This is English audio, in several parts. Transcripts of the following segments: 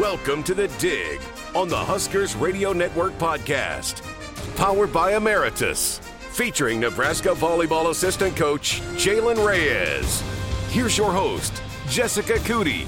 Welcome to The Dig on the Huskers Radio Network podcast. Powered by Emeritus. Featuring Nebraska volleyball assistant coach Jaylen Reyes. Here's your host, Jessica Coody.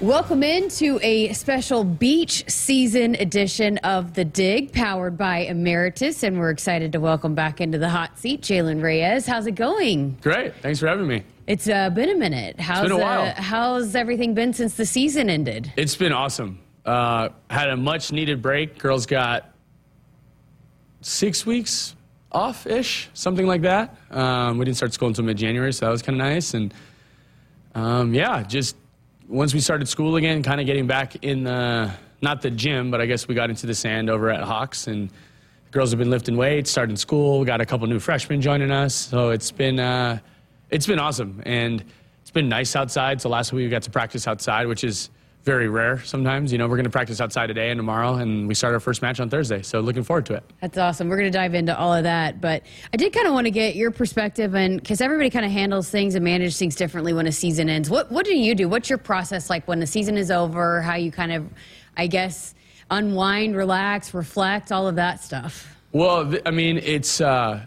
Welcome into a special beach season edition of The Dig, powered by Emeritus. And we're excited to welcome back into the hot seat Jaylen Reyes. How's it going? Great. Thanks for having me. It's uh, been a minute. How's, been a while. Uh, how's everything been since the season ended? It's been awesome. Uh, had a much needed break. Girls got six weeks off ish, something like that. Um, we didn't start school until mid January, so that was kind of nice. And um, yeah, just once we started school again, kind of getting back in the not the gym, but I guess we got into the sand over at Hawks and. The girls have been lifting weights, starting school. We got a couple new freshmen joining us, so it's been uh, it's been awesome and it's been nice outside. So last week we got to practice outside, which is very rare sometimes. You know, we're going to practice outside today and tomorrow, and we start our first match on Thursday. So looking forward to it. That's awesome. We're going to dive into all of that, but I did kind of want to get your perspective, and because everybody kind of handles things and manages things differently when a season ends. What what do you do? What's your process like when the season is over? How you kind of, I guess, unwind, relax, reflect, all of that stuff. Well, I mean, it's. Uh,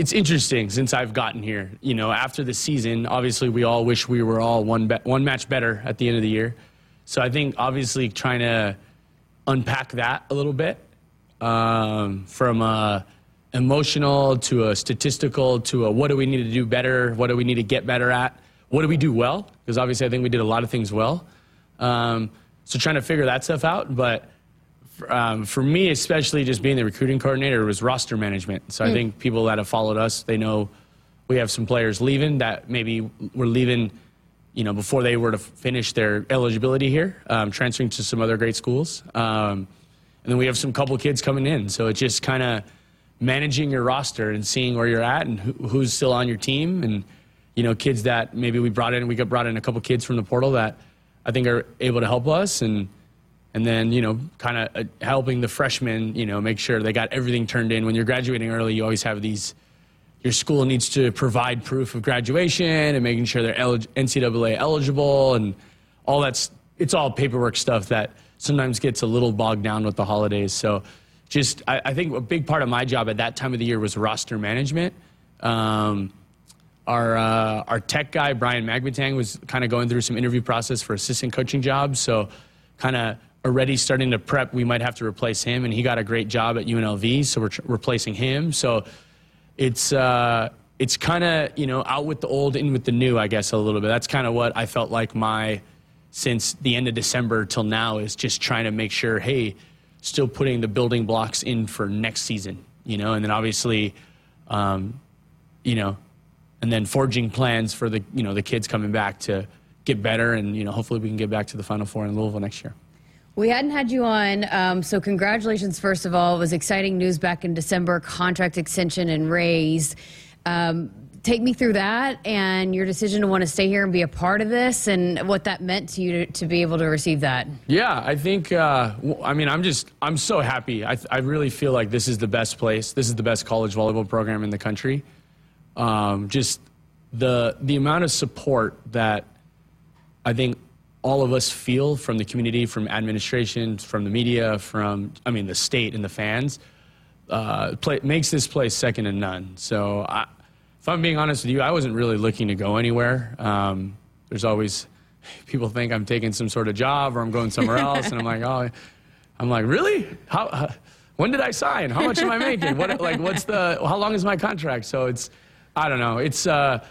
it's interesting since I've gotten here. You know, after the season, obviously we all wish we were all one be- one match better at the end of the year. So I think obviously trying to unpack that a little bit um, from a emotional to a statistical to a what do we need to do better, what do we need to get better at, what do we do well? Because obviously I think we did a lot of things well. Um, so trying to figure that stuff out, but um, for me, especially just being the recruiting coordinator, was roster management. So I think people that have followed us, they know we have some players leaving that maybe were leaving, you know, before they were to finish their eligibility here, um, transferring to some other great schools. Um, and then we have some couple kids coming in. So it's just kind of managing your roster and seeing where you're at and who, who's still on your team and you know kids that maybe we brought in we got brought in a couple kids from the portal that I think are able to help us and and then you know kind of uh, helping the freshmen you know make sure they got everything turned in. When you're graduating early you always have these your school needs to provide proof of graduation and making sure they're ncaa eligible and all that's it's all paperwork stuff that sometimes gets a little bogged down with the holidays. So just i, I think a big part of my job at that time of the year was roster management. Um, our uh, our tech guy Brian Magbatang was kind of going through some interview process for assistant coaching jobs, so kind of already starting to prep. We might have to replace him, and he got a great job at UNLV, so we're tr- replacing him. So it's uh, it's kind of you know out with the old, in with the new, I guess a little bit. That's kind of what I felt like my since the end of December till now is just trying to make sure, hey, still putting the building blocks in for next season, you know, and then obviously, um, you know, and then forging plans for the you know the kids coming back to get better, and you know hopefully we can get back to the Final Four in Louisville next year. We hadn't had you on, um, so congratulations, first of all. It was exciting news back in December contract extension and raise. Um, take me through that and your decision to want to stay here and be a part of this and what that meant to you to, to be able to receive that. Yeah, I think. Uh, I mean, I'm just. I'm so happy. I, I really feel like this is the best place. This is the best college volleyball program in the country. Um, just the the amount of support that I think all of us feel from the community, from administration, from the media, from I mean the state and the fans, uh, play, makes this place second to none. So, I, if I'm being honest with you, I wasn't really looking to go anywhere. Um, there's always people think I'm taking some sort of job or I'm going somewhere else, and I'm like, oh, I'm like, really? How? Uh, when did I sign? How much am I making? What like what's the? How long is my contract? So it's, I don't know. It's uh,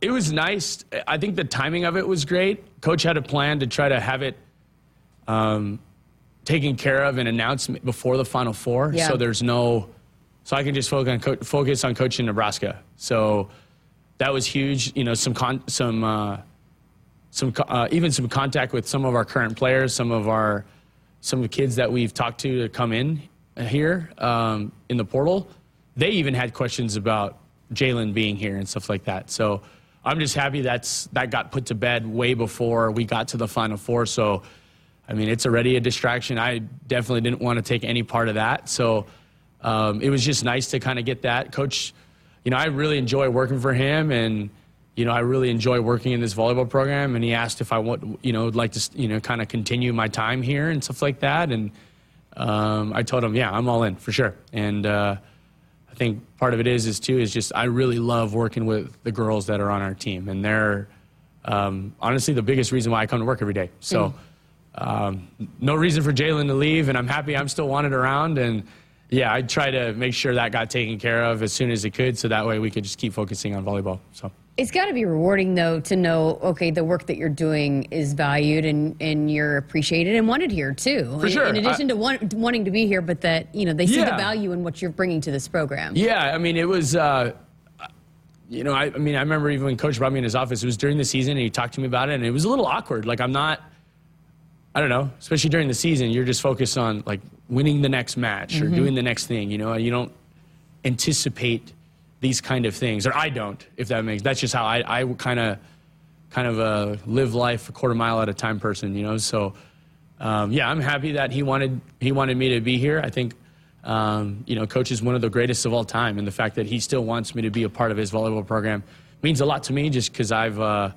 it was nice. I think the timing of it was great. Coach had a plan to try to have it um, taken care of and announced before the Final Four. Yeah. So there's no, so I can just focus on, co- focus on coaching Nebraska. So that was huge. You know, some con- some uh, some uh, even some contact with some of our current players, some of our some of the kids that we've talked to to come in here um, in the portal. They even had questions about Jaylen being here and stuff like that. So I'm just happy that's that got put to bed way before we got to the Final Four. So I mean, it's already a distraction. I definitely didn't want to take any part of that. So um, it was just nice to kind of get that. Coach, you know, I really enjoy working for him, and you know, I really enjoy working in this volleyball program. And he asked if I want, you know, would like to, you know, kind of continue my time here and stuff like that. And um, I told him, yeah, I'm all in for sure. And uh, think part of it is, is too, is just I really love working with the girls that are on our team, and they're um, honestly the biggest reason why I come to work every day. So. Um, no reason for Jaylen to leave, and I'm happy I'm still wanted around. And yeah, I try to make sure that got taken care of as soon as it could, so that way we could just keep focusing on volleyball. So. It's got to be rewarding, though, to know, okay, the work that you're doing is valued and, and you're appreciated and wanted here, too. For in, sure. In addition I, to want, wanting to be here, but that, you know, they see Yeah. the value in what you're bringing to this program. Yeah, I mean, it was, uh, you know, I, I mean, I remember even when Coach brought me in his office, it was during the season, and he talked to me about it, and it was a little awkward. Like, I'm not, I don't know, especially during the season, you're just focused on, like, winning the next match or doing the next thing, you know, you don't anticipate these kind of things, or I don't, if that makes, that's just how I, I kind of, kind of uh, live life a quarter mile at a time person, you know, so, um, yeah, I'm happy that he wanted he wanted me to be here. I think um, you know, coach is one of the greatest of all time, and the fact that he still wants me to be a part of his volleyball program means a lot to me. Just because I've uh,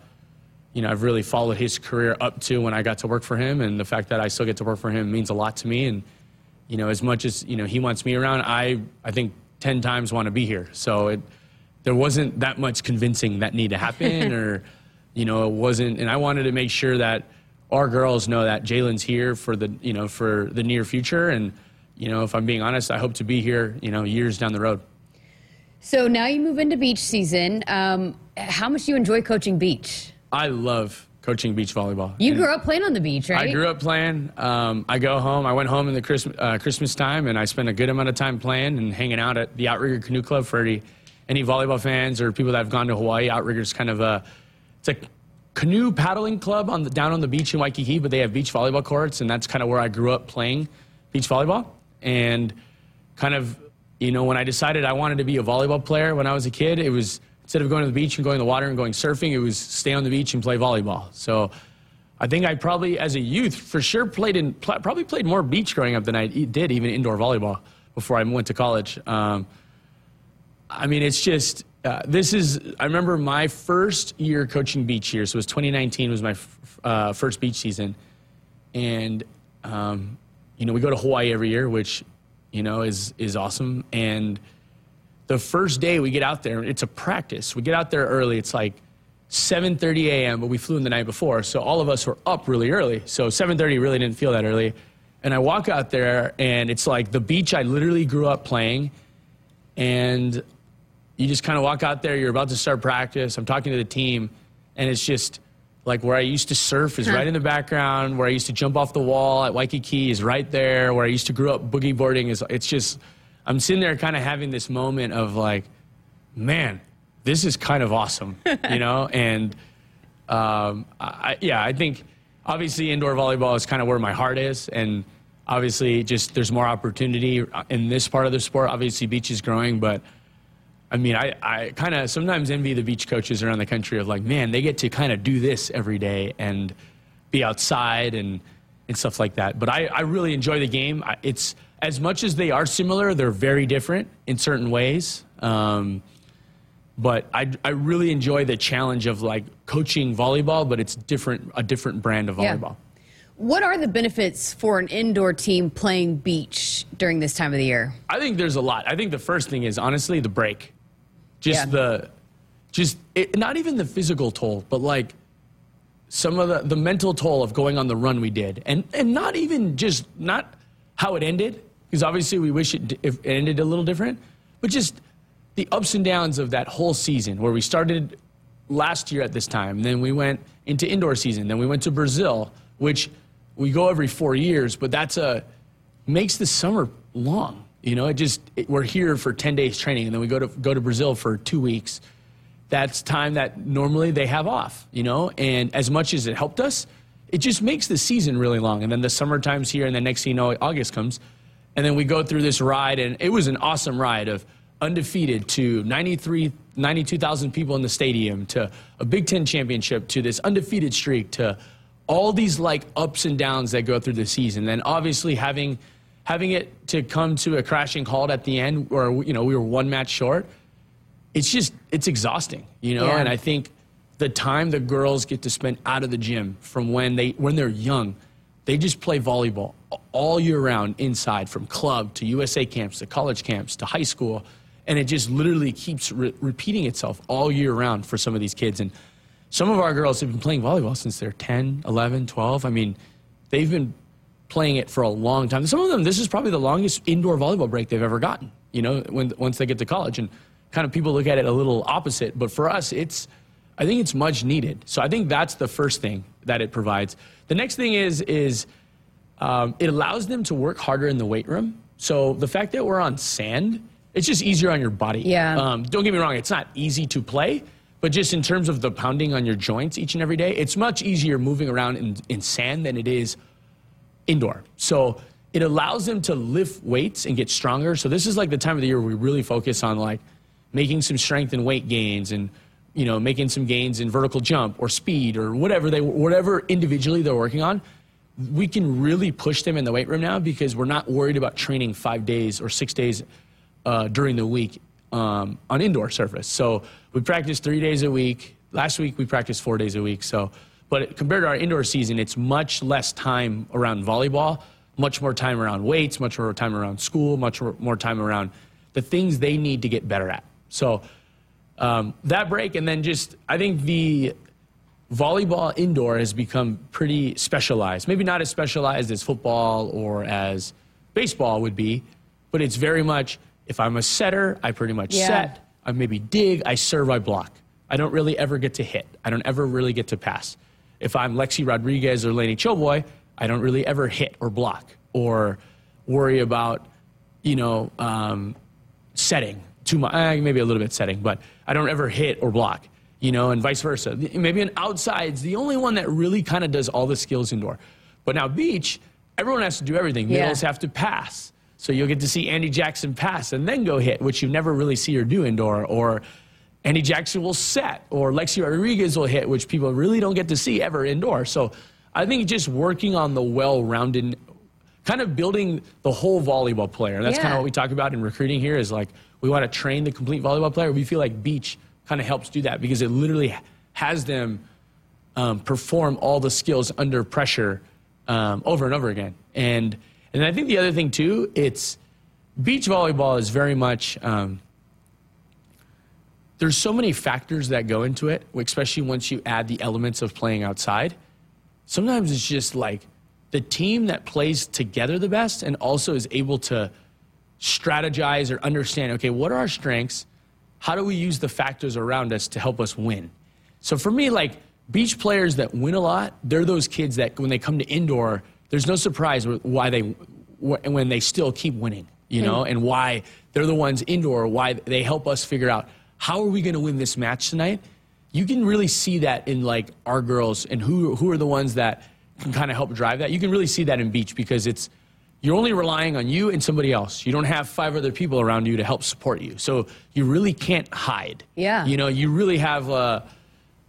you know I've really followed his career up to when I got to work for him, and the fact that I still get to work for him means a lot to me. And you know, as much as you know he wants me around, I I think ten times want to be here. So it there wasn't that much convincing that need to happen, or you know, it wasn't. And I wanted to make sure that our girls know that Jaylen's here for the you know for the near future, and you know, if I'm being honest, I hope to be here you know years down the road. So now you move into beach season. Um, how much do you enjoy coaching beach? I love coaching beach volleyball. You And grew up playing on the beach, right? I grew up playing. Um, I go home. I went home in the Christmas, uh, Christmas time, and I spent a good amount of time playing and hanging out at the Outrigger Canoe Club for any, any volleyball fans or people that have gone to Hawaii. Outrigger's kind of a it's a canoe paddling club on the, down on the beach in Waikiki, but they have beach volleyball courts, and that's kind of where I grew up playing beach volleyball. And kind of, you know, when I decided I wanted to be a volleyball player when I was a kid, it was instead of going to the beach and going to the water and going surfing, it was stay on the beach and play volleyball. So I think I probably, as a youth, for sure played in, probably played more beach growing up than I did even indoor volleyball before I went to college. Um, I mean, it's just uh, this is. I remember my first year coaching beach here, so it was 2019 was my uh, first beach season, and um, you know we go to Hawaii every year, which you know is is awesome. And the first day we get out there, it's a practice. We get out there early. It's like 7:30 a.m., but we flew in the night before, so all of us were up really early. So 7:30 really didn't feel that early. And I walk out there, and it's like the beach I literally grew up playing, and you just kind of walk out there. You're about to start practice. I'm talking to the team, and it's just like where I used to surf is hmm. right in the background. Where I used to jump off the wall at Waikiki is right there. Where I used to grow up boogie boarding is. It's just I'm sitting there kind of having this moment of like, man, this is kind of awesome, you know. And um, I, yeah, I think obviously indoor volleyball is kind of where my heart is, and obviously just there's more opportunity in this part of the sport. Obviously, beach is growing, but I mean, I, I kind of sometimes envy the beach coaches around the country of like, man, they get to kind of do this every day and be outside and, and stuff like that. But I, I really enjoy the game. I- It's as much as they are similar, they're very different in certain ways. Um, but I, I really enjoy the challenge of like coaching volleyball, but it's different, a different brand of Yeah. volleyball. What are the benefits for an indoor team playing beach during this time of the year? I think there's a lot. I think the first thing is honestly the break, just Yeah. the, just it, not even the physical toll, but like some of the the mental toll of going on the run we did, and and not even just not how it ended, because obviously we wish it it ended a little different, but just the ups and downs of that whole season where we started last year at this time, then we went into indoor season, then we went to Brazil, which we go every four years, but that's a makes the summer long. You know, it just it, we're here for ten days training, and then we go to go to Brazil for two weeks. That's time that normally they have off. You know, and as much as it helped us, it just makes the season really long. And then the summer time's here, and then next thing you know, August comes, and then we go through this ride, and it was an awesome ride of undefeated to 93, 92,000 people in the stadium to a Big Ten championship to this undefeated streak to all these like ups and downs that go through the season. Then obviously having having it to come to a crashing halt at the end, where you know we were one match short. It's just it's exhausting, you know. Yeah. And I think the time the girls get to spend out of the gym from when they when they're young, they just play volleyball all year round inside from club to USA camps to college camps to high school. And it just literally keeps re- repeating itself all year round for some of these kids. And some of our girls have been playing volleyball since they're 10 11 12 i mean they've been playing it for a long time. Some of them this is probably the longest indoor volleyball break they've ever gotten you know when once they get to college. And kind of people look at it a little opposite but for us it's i think it's much needed so i think that's the first thing that it provides the next thing is is um, it allows them to work harder in the weight room so the fact that we're on sand it's just easier on your body. Yeah. Um, don't get me wrong, it's not easy to play, but just in terms of the pounding on your joints each and every day, it's much easier moving around in, in sand than it is indoor. So it allows them to lift weights and get stronger. So this is like the time of the year we really focus on like making some strength and weight gains and you know making some gains in vertical jump or speed or whatever they whatever individually they're working on we can really push them in the weight room now because we're not worried about training five days or six days uh, during the week um, on indoor surface. So we practice three days a week. Last week we practiced four days a week. So, but compared to our indoor season, it's much less time around volleyball, much more time around weights, much more time around school, much more time around the things they need to get better at. So um, that break, and then just I think the volleyball indoor has become pretty specialized. Maybe not as specialized as football or as baseball would be, but it's very much if I'm a setter, I pretty much yeah. set. I maybe dig, I serve, I block. I don't really ever get to hit. I don't ever really get to pass. If I'm Lexi Rodriguez or Laney Choboy, I don't really ever hit or block or worry about, you know, um, setting too much. Eh, maybe a little bit setting, but I don't ever hit or block, you know, and vice versa. Maybe an outside's the only one that really kind of does all the skills indoor. But now beach, everyone has to do everything. Yeah. Middles have to pass. So you'll get to see Andi Jackson pass and then go hit, which you never really see her do indoor. Or Andi Jackson will set, or Lexi Rodriguez will hit, which people really don't get to see ever indoor. So I think just working on the well-rounded, kind of building the whole volleyball player. That's yeah. kind of what we talk about in recruiting here. Is like we want to train the complete volleyball player. We feel like beach kind of helps do that because it literally has them um, perform all the skills under pressure um, over and over again. And and I think the other thing too, it's beach volleyball is very much. Um, there's so many factors that go into it, especially once you add the elements of playing outside. Sometimes it's just like the team that plays together the best and also is able to strategize or understand okay, what are our strengths? How do we use the factors around us to help us win? So for me, like beach players that win a lot, they're those kids that when they come to indoor, there's no surprise why they when they still keep winning, you know, and why they're the ones indoor, why they help us figure out how are we going to win this match tonight. You can really see that in like our girls and who who are the ones that can kind of help drive that. You can really see that in beach because it's you're only relying on you and somebody else. You don't have five other people around you to help support you. So you really can't hide. Yeah. You know, you really have uh,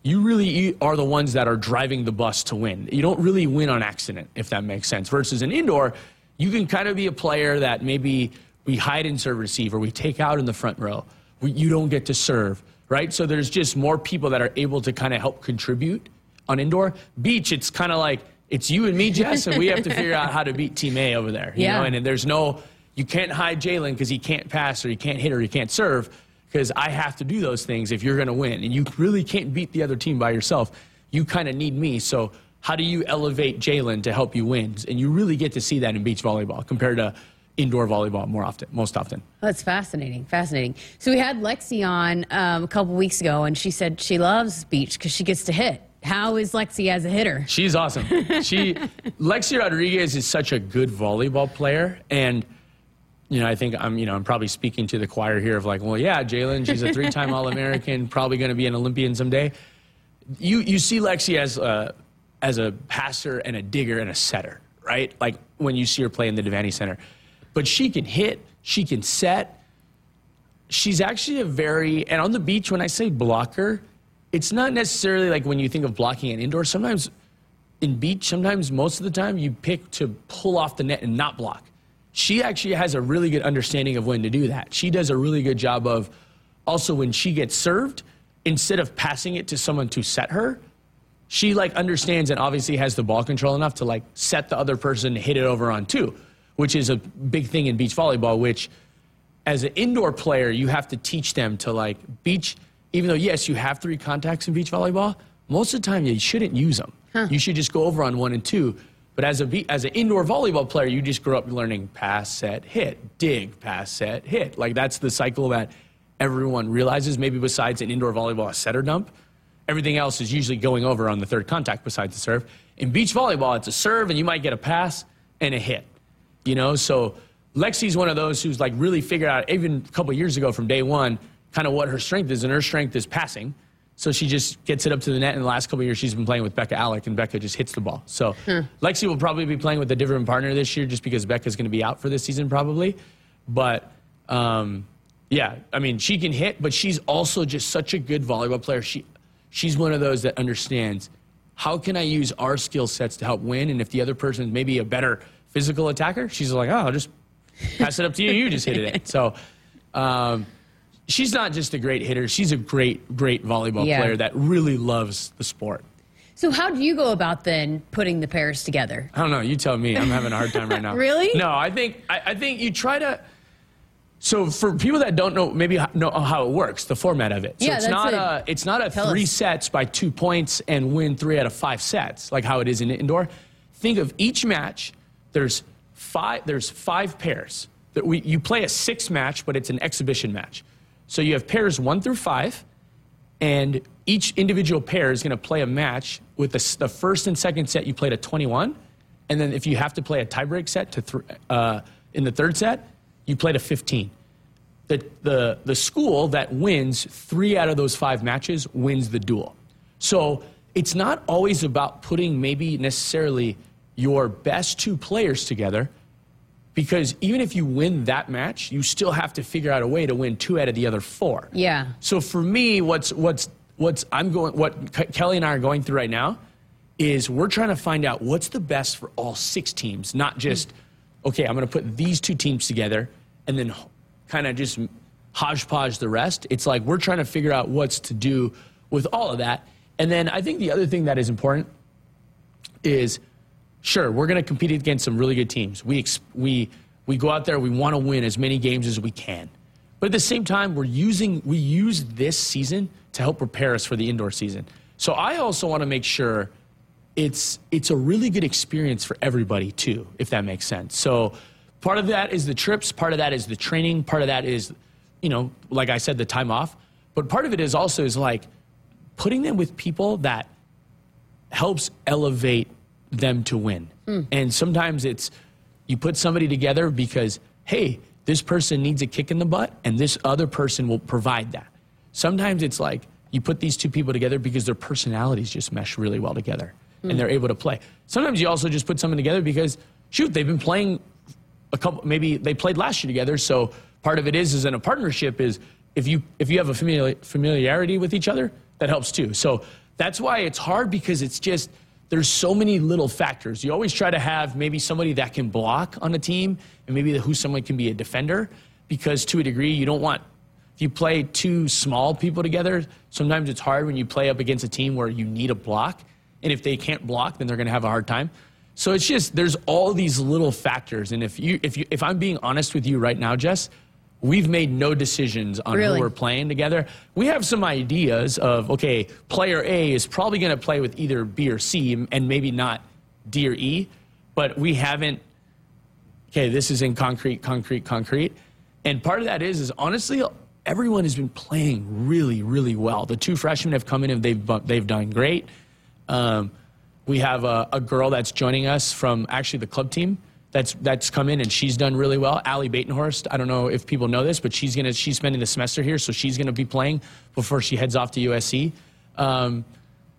you really are the ones that are driving the bus to win. You don't really win on accident, if that makes sense. Versus an indoor, you can kind of be a player that maybe we hide in serve receive or we take out in the front row. We, you don't get to serve, right? So there's just more people that are able to kind of help contribute on indoor. Beach, it's kind of like it's you and me, Jess, and we have to figure out how to beat Team A over there. You yeah. know, and, there's no, you can't hide Jaylen because he can't pass or he can't hit or he can't serve because I have to do those things if you're going to win. And you really can't beat the other team by yourself. You kind of need me. So, how do you elevate Jaylen to help you win? And you really get to see that in beach volleyball compared to indoor volleyball more often, most often. That's fascinating, fascinating. So we had Lexi on um, a couple weeks ago, and she said she loves beach because she gets to hit. How is Lexi as a hitter? She's awesome. She Lexi Rodriguez is such a good volleyball player, and you know, I think I'm, you know, I'm probably speaking to the choir here of like, well, yeah, Jaylen, she's a three-time All-American, probably going to be an Olympian someday. You you see Lexi as a as a passer and a digger and a setter, right? Like when you see her play in the Devaney Center, but she can hit, she can set. She's actually a very and on the beach when I say blocker, it's not necessarily like when you think of blocking an indoor. Sometimes in beach, sometimes most of the time you pick to pull off the net and not block she actually has a really good understanding of when to do that. She does a really good job of also when she gets served, instead of passing it to someone to set her, she like understands and obviously has the ball control enough to like set the other person to hit it over on two, which is a big thing in beach volleyball, which as an indoor player, you have to teach them to like beach, even though yes, you have three contacts in beach volleyball, most of the time you shouldn't use them. Huh. You should just go over on one and two. But as a as an indoor volleyball player, you just grow up learning pass, set, hit, dig, pass, set, hit. Like that's the cycle that everyone realizes. Maybe besides an indoor volleyball, a setter dump, everything else is usually going over on the third contact besides the serve. In beach volleyball, it's a serve, and you might get a pass and a hit. You know, so Lexi's one of those who's like really figured out, even a couple years ago from day one, kind of what her strength is, and her strength is passing. So she just gets it up to the net. In the last couple years, she's been playing with Bekka Allick, and Bekka just hits the ball. So hmm. Lexi will probably be playing with a different partner this year, just because Bekka's going to be out for this season probably. But um, yeah, I mean, she can hit, but she's also just such a good volleyball player. She she's one of those that understands how can I use our skill sets to help win, and if the other person is maybe a better physical attacker, she's like, oh, I'll just pass it up to you. You just hit it. So. Um, she's not just a great hitter, she's a great, great volleyball yeah. player that really loves the sport. So how do you go about then putting the pairs together? I don't know. You tell me. I'm having a hard time right now. really? No, I think I, I, think you try to. So for people that don't know, maybe know how it works, the format of it. So yeah, it's not a, it's not a three us. sets by two points and win three out of five sets like how it is in indoor. Think of each match. There's five. There's five pairs. That we you play a six match, but it's an exhibition match. So you have pairs one through five, and each individual pair is going to play a match with the, the, first and second set you played a 21, and then if you have to play a tiebreak set to th- uh, in the third set, you played a 15. The, the, the school that wins three out of those five matches wins the duel. So it's not always about putting maybe necessarily your best two players together because even if you win that match, you still have to figure out a way to win two out of the other four. Yeah. So for me, what's what's what's I'm going what Kelly and I are going through right now is we're trying to find out what's the best for all six teams, not just okay, I'm going to put these two teams together and then kind of just hodgepodge the rest. It's like we're trying to figure out what's to do with all of that. And then I think the other thing that is important is sure, we're going to compete against some really good teams. We, we, we go out there, we want to win as many games as we can. But at the same time, we're using, we use this season to help prepare us for the indoor season. So I also want to make sure it's, it's a really good experience for everybody, too, if that makes sense. So part of that is the trips, part of that is the training, part of that is, you know, like I said, the time off. But part of it is also is like putting them with people that helps elevate them to win. Mm. And sometimes it's you put somebody together because, hey, this person needs a kick in the butt and this other person will provide that. Sometimes it's like you put these two people together because their personalities just mesh really well together mm. and they're able to play. Sometimes you also just put someone together because, shoot, they've been playing a couple, maybe they played last year together. So part of it is, is in a partnership is if you, if you have a familiarity with each other, that helps too. So that's why it's hard because it's just, there's so many little factors. You always try to have maybe somebody that can block on a team and maybe who someone can be a defender because to a degree you don't want if you play two small people together, sometimes it's hard when you play up against a team where you need a block and if they can't block then they're going to have a hard time. So it's just there's all these little factors and if you if you if I'm being honest with you right now, Jess, We've made no decisions on really? who we're playing together. We have some ideas of, okay, player A is probably going to play with either B or C and maybe not D or E, but we haven't, okay, this is in concrete, concrete, concrete. And part of that is, is honestly, everyone has been playing really, really well. The two freshmen have come in and they've, they've done great. Um, we have a, a girl that's joining us from actually the club team that's that's come in and she's done really well. Allie Batenhorst, I don't know if people know this, but she's gonna she's spending the semester here, so she's gonna be playing before she heads off to USC. Um,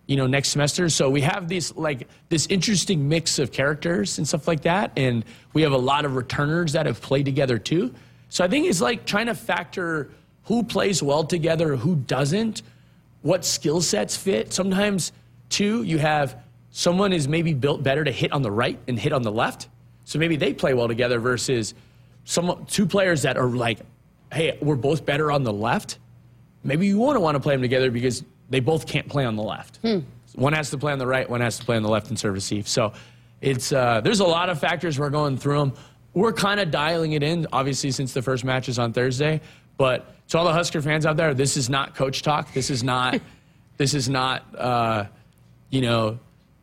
you know, next semester. So we have these like this interesting mix of characters and stuff like that, and we have a lot of returners that have played together too. So I think it's like trying to factor who plays well together, who doesn't, what skill sets fit. Sometimes too, you have someone is maybe built better to hit on the right and hit on the left so maybe they play well together versus some two players that are like, hey, we're both better on the left. maybe you wouldn't want to play them together because they both can't play on the left. One has to play on the right, one has to play on the left and serve receive. So it's uh, there's a lot of factors we're going through them. We're kind of dialing it in, obviously, since the first match is on Thursday. But to all the Husker fans out there, this is not coach talk. This is not. this is not. Uh, you know.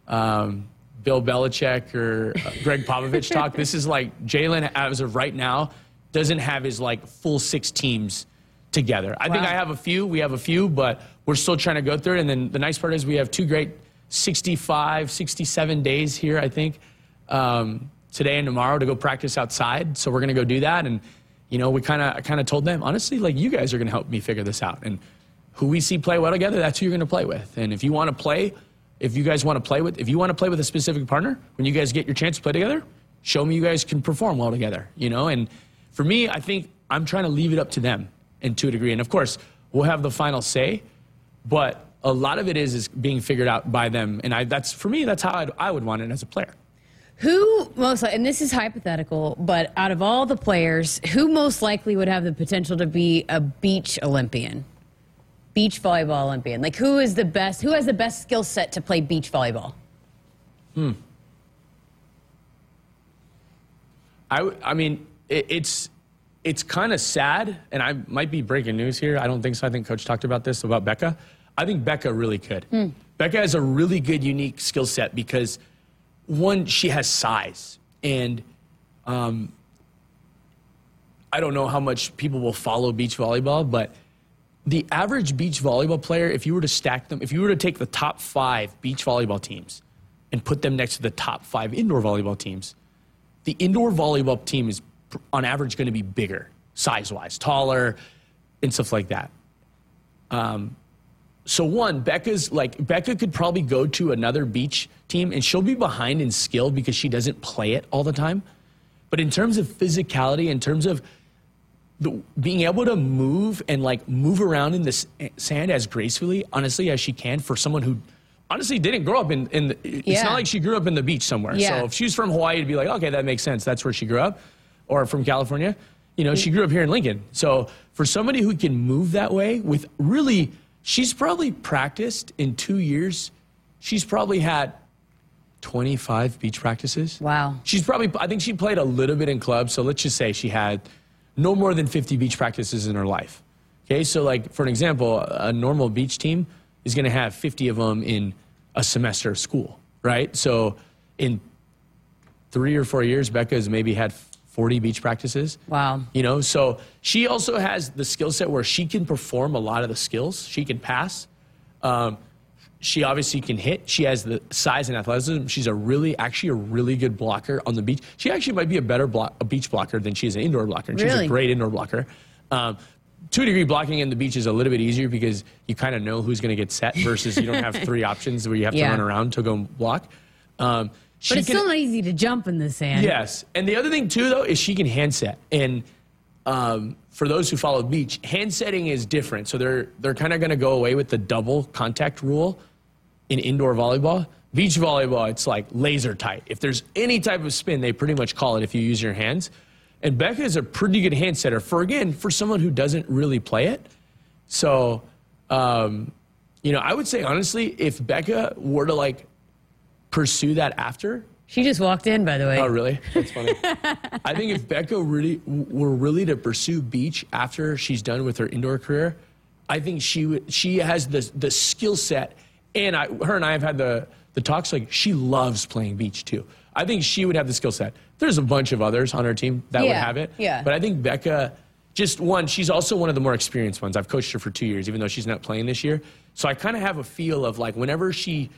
Um, Bill Belichick or uh, Gregg Popovich talk. This is like Jaylen, as of right now, doesn't have his like full six teams together. I think I have a few. We have a few, but we're still trying to go through it. And then the nice part is we have two great 65, 67 days here, I think, um, today and tomorrow to go practice outside. So we're going to go do that. And, you know, we kind of I kind of told them, honestly, like, you guys are going to help me figure this out. And who we see play well together, that's who you're going to play with. And if you want to play, if you guys want to play with, if you want to play with a specific partner, when you guys get your chance to play together, show me you guys can perform well together, you know? And for me, I think I'm trying to leave it up to them and to a degree. And of course, we'll have the final say, but a lot of it is is being figured out by them. And I, that's for me, that's how I'd, I would want it as a player. Who most and this is hypothetical, but out of all the players, who most likely would have the potential to be a beach Olympian? Beach volleyball Olympian. Like who is the best who has the best skill set to play beach volleyball? Hmm. I, I mean, it, it's it's kind of sad, and I might be breaking news here. I don't think so. I think Coach talked about this about Bekka. I think Bekka really could. Bekka has a really good, unique skill set because one, she has size, and um, I don't know how much people will follow beach volleyball, but the average beach volleyball player, if you were to stack them, if you were to take the top five beach volleyball teams and put them next to the top five indoor volleyball teams, the indoor volleyball team is on average going to be bigger, size wise, taller, and stuff like that. Um, so one, Bekka's like Bekka could probably go to another beach team and she'll be behind in skill because she doesn't play it all the time. But in terms of physicality, in terms of the, being able to move and like move around in the s- sand as gracefully, honestly, as she can for someone who honestly didn't grow up in, in the, it's Yeah. not like she grew up in the beach somewhere. Yeah. So if she's from Hawaii, it'd be like, okay, that makes sense. That's where she grew up. Or from California, you know, she grew up here in Lincoln. So for somebody who can move that way with really, she's probably practiced in two years, she's probably had 25 beach practices. Wow. She's probably, I think she played a little bit in clubs. So let's just say she had no more than 50 beach practices in her life. Okay. So, like, for an example, a normal beach team is going to have 50 of them in a semester of school, right? So, in three or four years, Bekka has maybe had 40 beach practices. Wow. You know, so she also has the skill set where she can perform a lot of the skills. She can pass. Um, she obviously can hit. She has the size and athleticism. She's a really, actually, a really good blocker on the beach. She actually might be a better block, a beach blocker than she is an indoor blocker. And She's a great indoor blocker. Um, to a degree, blocking in the beach is a little bit easier because you kind of know who's going to get set versus you don't have three options where you have Yeah. to run around to go block. Um, But it's can- still not easy to jump in the sand. Yes, and the other thing too, though, is she can handset. And um, for those who follow beach, handsetting is different. So they're they're kind of going to go away with the double contact rule in indoor volleyball. Beach volleyball, it's like laser tight. If there's any type of spin, they pretty much call it if you use your hands. And Bekka is a pretty good hand setter for again for someone who doesn't really play it. So, um, you know, I would say honestly, if Bekka were to like pursue that after, She just walked in, by the way. Oh, really? That's funny. I think if Becca really were really to pursue beach after she's done with her indoor career, I think she would, she has the the skill set, and I, her and I have had the the talks. Like she loves playing beach too. I think she would have the skill set. There's a bunch of others on her team that would have it. yeah. But I think Bekka, just one, she's also one of the more experienced ones. I've coached her for two years, even though she's not playing this year. So I kind of have a feel of like whenever she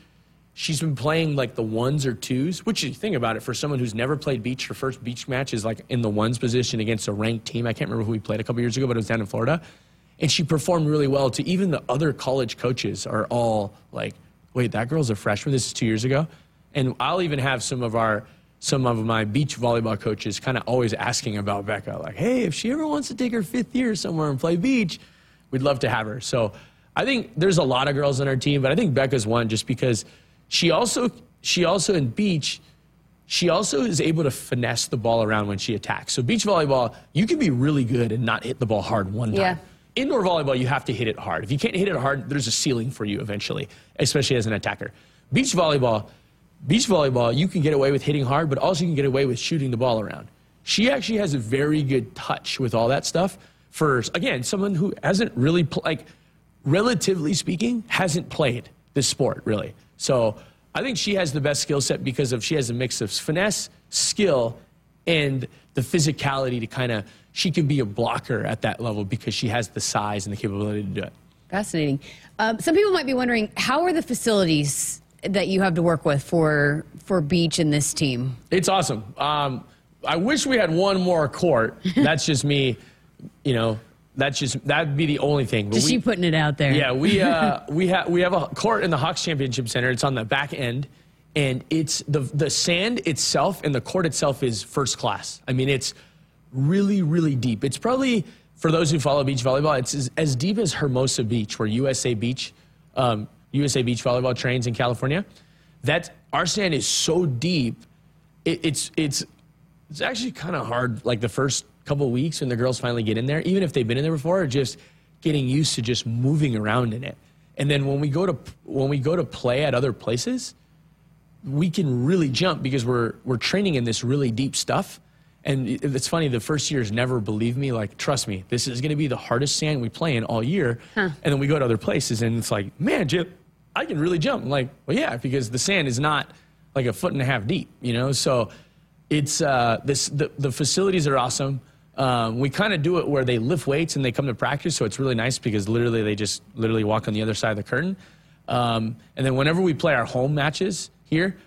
she's been playing like the ones or twos, which you think about it for someone who's never played beach, her first beach match is like in the ones position against a ranked team. I can't remember who we played a couple years ago, but it was down in Florida. And she performed really well to even the other college coaches are all like, wait, that girl's a freshman. This is two years ago. And I'll even have some of our some of my beach volleyball coaches kind of always asking about Bekka, like, hey, if she ever wants to take her fifth year somewhere and play beach, we'd love to have her. So I think there's a lot of girls on our team, but I think Bekka's one just because she also she also in beach she also is able to finesse the ball around when she attacks. So beach volleyball, you can be really good and not hit the ball hard one time. Yeah. Indoor volleyball, you have to hit it hard. If you can't hit it hard, there's a ceiling for you eventually, especially as an attacker. Beach volleyball, beach volleyball, you can get away with hitting hard, but also you can get away with shooting the ball around. She actually has a very good touch with all that stuff. For again, someone who hasn't really pl- like, relatively speaking, hasn't played this sport really. So I think she has the best skill set because of she has a mix of finesse, skill, and the physicality to kind of she can be a blocker at that level because she has the size and the capability to do it. Fascinating. Um, some people might be wondering how are the facilities that you have to work with for for beach and this team? It's awesome. Um, I wish we had one more court. That's just me, you know. That's just that'd be the only thing. But just we, you putting it out there. Yeah, we uh, we have we have a court in the Hawks Championship Center. It's on the back end, and it's the the sand itself and the court itself is first class. I mean, it's really really deep. It's probably for those who follow beach volleyball, it's as, as deep as Hermosa Beach, where USA Beach, um, USA Beach Volleyball trains in California. That our sand is so deep, it, it's it's it's actually kind of hard. Like the first couple weeks when the girls finally get in there, even if they've been in there before, just getting used to just moving around in it. And then when we go to when we go to play at other places, we can really jump because we're we're training in this really deep stuff. And it's funny, the first years never believe me. Like, trust me, this is going to be the hardest sand we play in all year. Huh. And then we go to other places, and it's like, man, Jim, I can really jump. I'm like, well, yeah, because the sand is not like a foot and a half deep, you know. So it's uh, this the, the facilities are awesome. Um, we kind of do it where they lift weights and they come to practice, so it's really nice because literally they just literally walk on the other side of the curtain. Um, and then whenever we play our home matches here,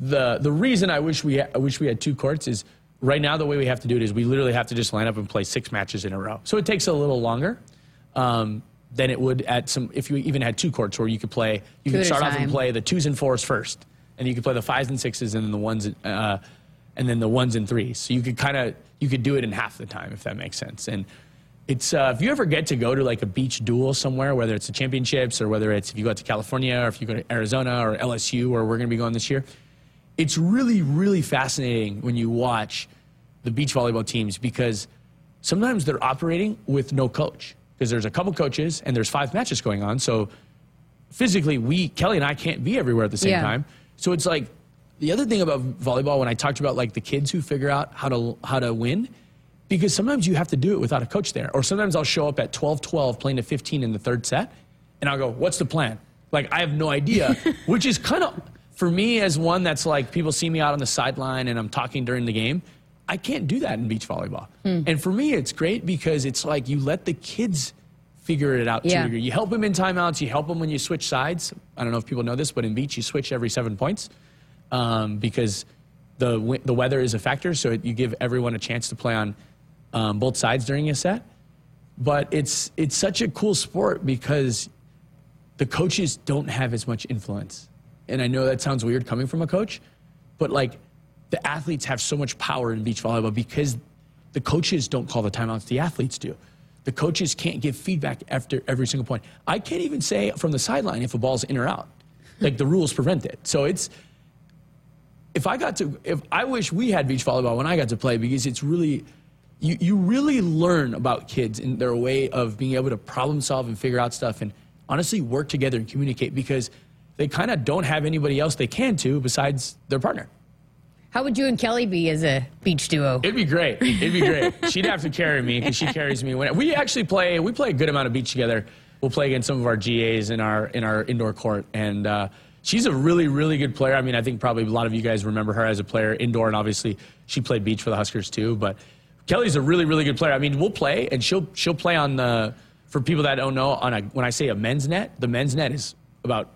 the the reason I wish we ha- I wish we had two courts is right now the way we have to do it is we literally have to just line up and play six matches in a row. So it takes a little longer. Um, than it would at some if you even had two courts where you could play you could start off and play the twos and fours first and you could play the fives and sixes and then the ones uh, and then the ones and threes so you could kind of you could do it in half the time if that makes sense. And it's uh, if you ever get to go to like a beach duel somewhere, whether it's the championships or whether it's if you go out to California or if you go to Arizona or LSU where we're going to be going this year, it's really really fascinating when you watch the beach volleyball teams because sometimes they're operating with no coach because there's a couple coaches and there's five matches going on. So physically, we Kelly and I can't be everywhere at the same yeah. time. So it's like the other thing about volleyball, when I talked about like the kids who figure out how to how to win, because sometimes you have to do it without a coach there, or sometimes I'll show up at 12-12 playing to 15 in the third set, and I'll go, "What's the plan?" Like I have no idea, which is kind of for me as one that's like people see me out on the sideline and I'm talking during the game. I can't do that in beach volleyball, mm. and for me it's great because it's like you let the kids figure it out yeah. too. You help them in timeouts. You help them when you switch sides. I don't know if people know this, but in beach you switch every seven points um, because the the weather is a factor. So you give everyone a chance to play on um, both sides during a set. But it's it's such a cool sport because the coaches don't have as much influence. And I know that sounds weird coming from a coach, but like the athletes have so much power in beach volleyball because the coaches don't call the timeouts, the athletes do. The coaches can't give feedback after every single point. I can't even say from the sideline if a ball's in or out. Like the rules prevent it. So it's if I got to, if I wish we had beach volleyball when I got to play because it's really, you, you really learn about kids and their way of being able to problem solve and figure out stuff and honestly work together and communicate because they kind of don't have anybody else they can to besides their partner. How would you and Kelly be as a beach duo? It'd be great. It'd be great. She'd have to carry me because she carries me when we actually play. We play a good amount of beach together. We'll play against some of our GAs in our in our indoor court, and uh, she's a really, really good player. I mean, I think probably a lot of you guys remember her as a player indoor, and obviously she played beach for the Huskers too. But Kelly's a really, really good player. I mean, we'll play, and she'll she'll play on the. For people that don't know, on a when I say a men's net, the men's net is about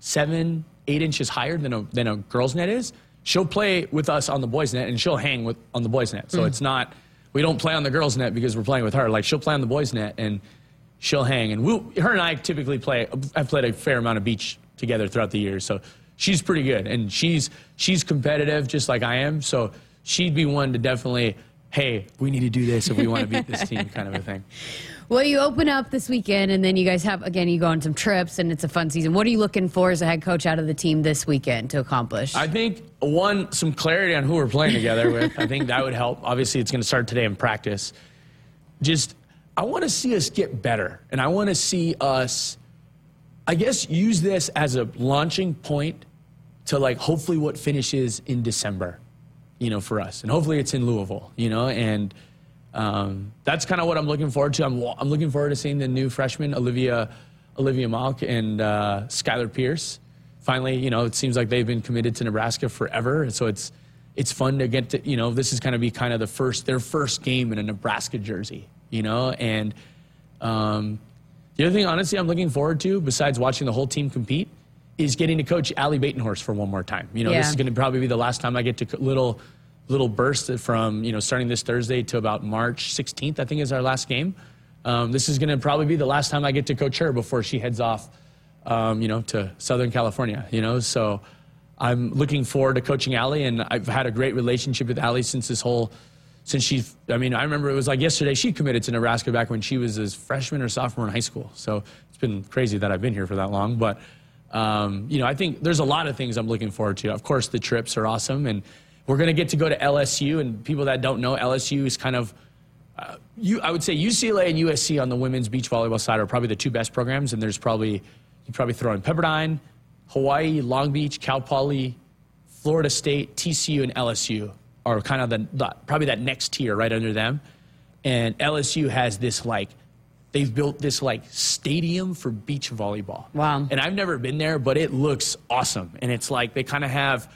seven, eight inches higher than a than a girls' net is. She'll play with us on the boys' net, and she'll hang with on the boys' net. So mm. it's not we don't play on the girls' net because we're playing with her. Like she'll play on the boys' net, and she'll hang. And we'll, her and I typically play. I've played a fair amount of beach together throughout the years. So she's pretty good, and she's she's competitive just like I am. So she'd be one to definitely, hey, we need to do this if we want to beat this team, kind of a thing. Well, you open up this weekend, and then you guys have again. You go on some trips, and it's a fun season. What are you looking for as a head coach out of the team this weekend to accomplish? I think one, some clarity on who we're playing together with. I think that would help. Obviously, it's going to start today in practice. Just I want to see us get better, and I want to see us, I guess, use this as a launching point to like hopefully what finishes in December, you know, for us, and hopefully it's in Louisville, you know, and um, that's kind of what I'm looking forward to. I'm, I'm looking forward to seeing the new freshmen, Olivia, Olivia Mauch and uh, Skylar Pierce. Finally, you know, it seems like they've been committed to Nebraska forever, and so it's it's fun to get to, you know, this is going to be kind of the first their first game in a Nebraska jersey, you know, and um, the other thing, honestly, I'm looking forward to, besides watching the whole team compete, is getting to coach Ally Batenhorst for one more time. You know, Yeah. this is going to probably be the last time I get to co- little little burst from you know starting this Thursday to about March 16th. I think is our last game. Um, this is going to probably be the last time I get to coach her before she heads off, um, you know, to Southern California. You know, so I'm looking forward to coaching Ally, and I've had a great relationship with Ally since this whole. Since she's, I mean, I remember it was like yesterday she committed to Nebraska back when she was a freshman or sophomore in high school. So it's been crazy that I've been here for that long. But, um, you know, I think there's a lot of things I'm looking forward to. Of course, the trips are awesome. And we're going to get to go to LSU. And people that don't know, LSU is kind of, uh, you, I would say UCLA and USC on the women's beach volleyball side are probably the two best programs. And there's probably, you probably throw in Pepperdine, Hawaii, Long Beach, Cal Poly, Florida State, TCU, and LSU are kind of the, the probably that next tier right under them. And LSU has this like they've built this like stadium for beach volleyball. Wow. And I've never been there, but it looks awesome. And it's like they kind of have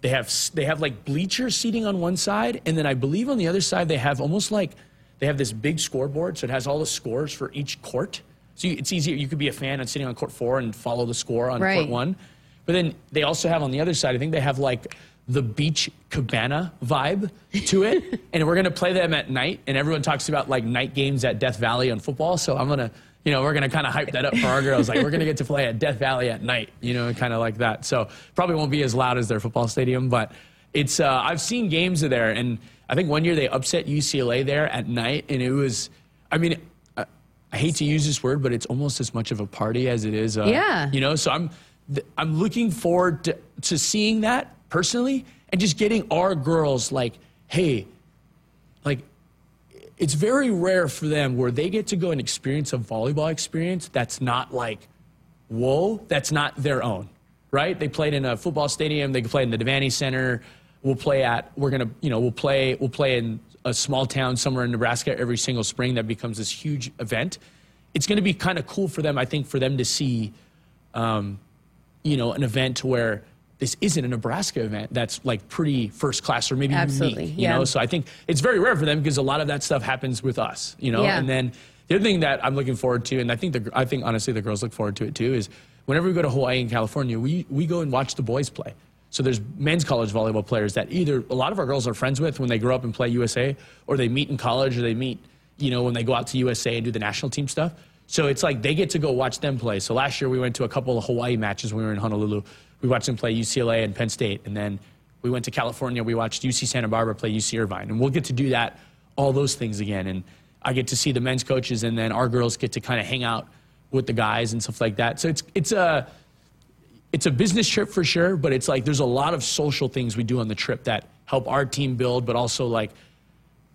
they have they have like bleacher seating on one side, and then I believe on the other side they have almost like they have this big scoreboard, so it has all the scores for each court. So you, it's easier. You could be a fan and sitting on court four and follow the score on Right. court one. But then they also have on the other side, I think they have like the beach cabana vibe to it. and we're going to play them at night. And everyone talks about like night games at Death Valley on football. So I'm going to, you know, we're going to kind of hype that up for our girls. Like we're going to get to play at Death Valley at night, you know, kind of like that. So probably won't be as loud as their football stadium, but it's, uh, I've seen games there. And I think one year they upset UCLA there at night. And it was, I mean, I, I hate to use this word, but it's almost as much of a party as it is. Uh, Yeah. You know, so I'm th- I'm looking forward to, to seeing that personally and just getting our girls like, hey, like it's very rare for them where they get to go and experience a volleyball experience that's not like, whoa, that's not their own, right? They played in a football stadium. They played in the Devaney Center. We'll play at. We're gonna, you know, we'll play. We'll play in a small town somewhere in Nebraska every single spring. That becomes this huge event. It's going to be kind of cool for them, I think, for them to see um, you know, an event where this isn't a Nebraska event that's like pretty first class or maybe Absolutely, unique, you yeah. know? So I think it's very rare for them because a lot of that stuff happens with us, you know? Yeah. And then the other thing that I'm looking forward to, and I think the, I think honestly the girls look forward to it too, is whenever we go to Hawaii and California, we, we go and watch the boys play. So there's men's college volleyball players that either a lot of our girls are friends with when they grow up and play USA, or they meet in college, or they meet, you know, when they go out to USA and do the national team stuff. So it's like they get to go watch them play. So last year we went to a couple of Hawaii matches when we were in Honolulu. We watched them play UCLA and Penn State, and then we went to California. We watched UC Santa Barbara play UC Irvine, and we'll get to do that, all those things again. And I get to see the men's coaches, and then our girls get to kind of hang out with the guys and stuff like that. So it's it's a it's a business trip for sure, but it's like there's a lot of social things we do on the trip that help our team build, but also like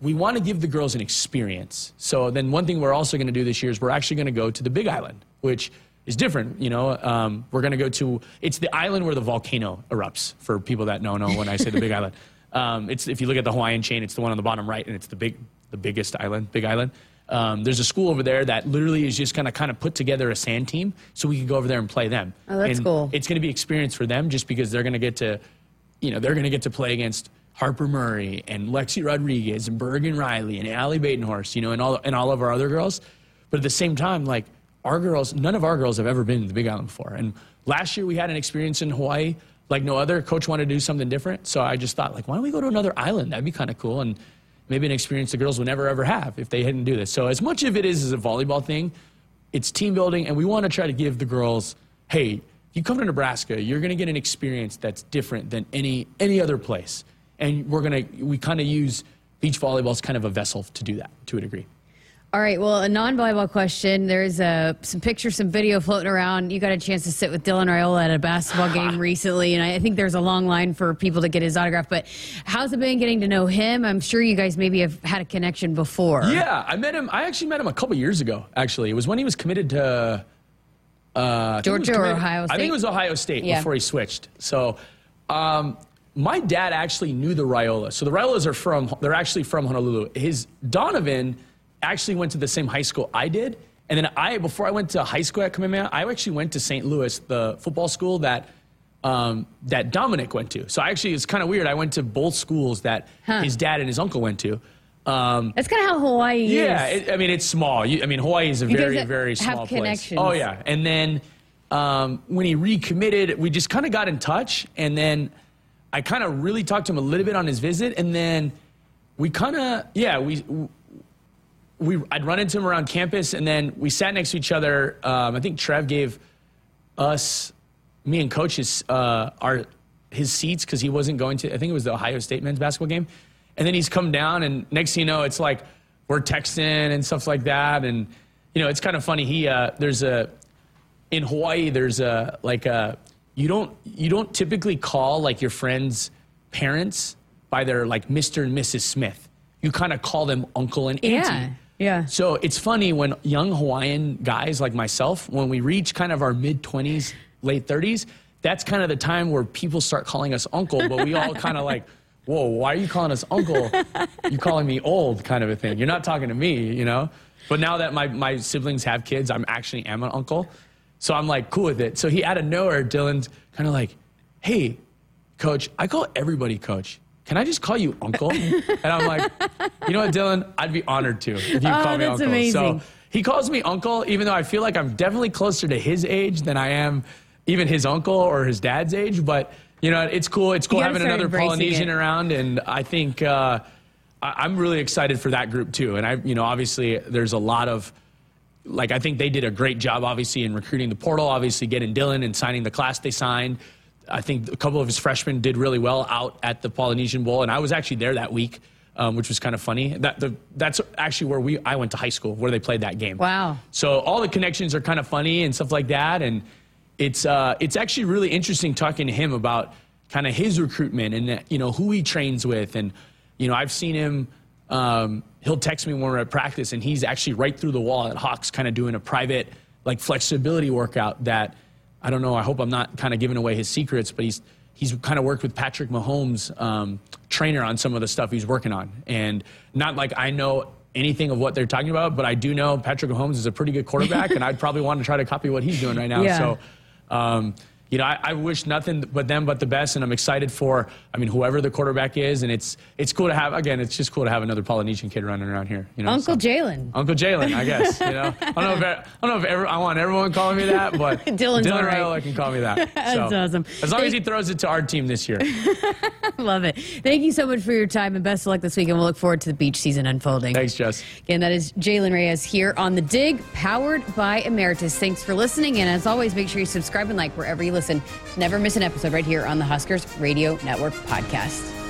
we want to give the girls an experience. So then one thing we're also going to do this year is we're actually going to go to the Big Island, which is different. You know, um, we're going to go to it's the island where the volcano erupts. For people that don't know when I say the Big Island, um, it's if you look at the Hawaiian chain, it's the one on the bottom right, and it's the big the biggest island, Big Island. Um, there's a school over there that literally is just going to kind of put together a sand team so we can go over there and play them. Oh, that's And cool. It's going to be experience for them just because they're going to get to, you know, they're going to get to play against Harper Murray and Lexi Rodriguez and Bergen Reilly and Ally Batenhorst, you know, and all and all of our other girls. But at the same time, like our girls, none of our girls have ever been to the Big Island before. And last year we had an experience in Hawaii like no other. Coach wanted to do something different, so I just thought like, why don't we go to another island? That'd be kind of cool and maybe an experience the girls would never ever have if they hadn't do this. So as much of it is as a volleyball thing, it's team building, and we want to try to give the girls, hey, you come to Nebraska, you're going to get an experience that's different than any any other place, and we're going to we kind of use beach volleyball as kind of a vessel to do that to a degree. All right. Well, a non-volleyball question. There's uh, some pictures, some video floating around. You got a chance to sit with Dylan Raiola at a basketball game recently, and I think there's a long line for people to get his autograph. But how's it been getting to know him? I'm sure you guys maybe have had a connection before. Yeah, I met him. I actually met him a couple years ago. Actually, it was when he was committed to uh, I think it was Georgia or committed- Ohio I think it was Ohio State Yeah. before he switched. So, um, my dad actually knew the Raiola. So the Raiolas are from. They're actually from Honolulu. His Donovan actually went to the same high school I did, and then I before I went to high school at Kamehameha, I actually went to St. Louis, the football school that. Um, that Dominic went to. So I actually, it's kind of weird. I went to both schools that his dad and his uncle went to. Um, That's kind of how Hawaii yeah, is. it, I mean it's small. You, I mean Hawaii is a You very very small place. Oh yeah, and then um, when he recommitted, we just kind of got in touch, and then I kind of really talked to him a little bit on his visit, and then we kind of yeah we. We, I'd run into him around campus, and then we sat next to each other. Um, I think Trev gave us, me and coaches, uh, our his seats because he wasn't going to. I think it was the Ohio State men's basketball game, and then he's come down, and next thing you know, it's like we're texting and stuff like that, and you know, it's kind of funny. He uh, there's a in Hawaii, there's a like a you don't you don't typically call like your friends' parents by their like Mr. and Mrs. Smith. You kind of call them uncle and auntie. Yeah, yeah. So it's funny when young Hawaiian guys like myself, when we reach kind of our mid 20s, late 30s, that's kind of the time where people start calling us uncle, but we all kind of like, whoa, why are you calling us uncle? You're calling me old kind of a thing. You're not talking to me, you know? But now that my, my siblings have kids, I'm actually am an uncle. So I'm like cool with it. So he out of nowhere, Dylan's kind of like, hey, coach, I call everybody coach. Can I just call you uncle? And I'm like, you know what, Dylan? I'd be honored to if you call me Oh, that's uncle. amazing. So he calls me uncle, even though I feel like I'm definitely closer to his age than I am even his uncle or his dad's age. But you know, it's cool. It's cool having another Polynesian it. around, and I think uh, I- I'm really excited for that group too. And I, you know, obviously there's a lot of like I think they did a great job, obviously, in recruiting the portal, obviously getting Dylan and signing the class they signed. I think a couple of his freshmen did really well out at the Polynesian Bowl, and I was actually there that week, um, which was kind of funny. That the, that's actually where we I went to high school, where they played that game. Wow. So all the connections are kind of funny and stuff like that, and it's uh, it's actually really interesting talking to him about kind of his recruitment and you know who he trains with, and you know I've seen him. Um, he'll text me when we're at practice, and he's actually right through the wall at Hawks, kind of doing a private like flexibility workout that I don't know. I hope I'm not kind of giving away his secrets, but he's he's kind of worked with Patrick Mahomes' um, trainer on some of the stuff he's working on, and not like I know anything of what they're talking about, but I do know Patrick Mahomes is a pretty good quarterback, and I'd probably want to try to copy what he's doing right now. Yeah. So. Um, you know, I, I wish nothing but them but the best, and I'm excited for. I mean, whoever the quarterback is, and it's it's cool to have. Again, it's just cool to have another Polynesian kid running around here. You know, Uncle so- Jaylen. Uncle Jaylen, I guess. You know, I don't know if I don't know if ever, I want everyone calling me that, but Dylan's Dylan right. Raiola can call me that. That's So, awesome. As long as he throws it to our team this year. Love it. Thank you so much for your time and best of luck this week. And we'll look forward to the beach season unfolding. Thanks, Jess. Again, that is Jaylen Reyes here on The Dig, powered by Emeritus. Thanks for listening. And as always, make sure you subscribe and like wherever you listen. To Never miss an episode right here on the Huskers Radio Network podcast.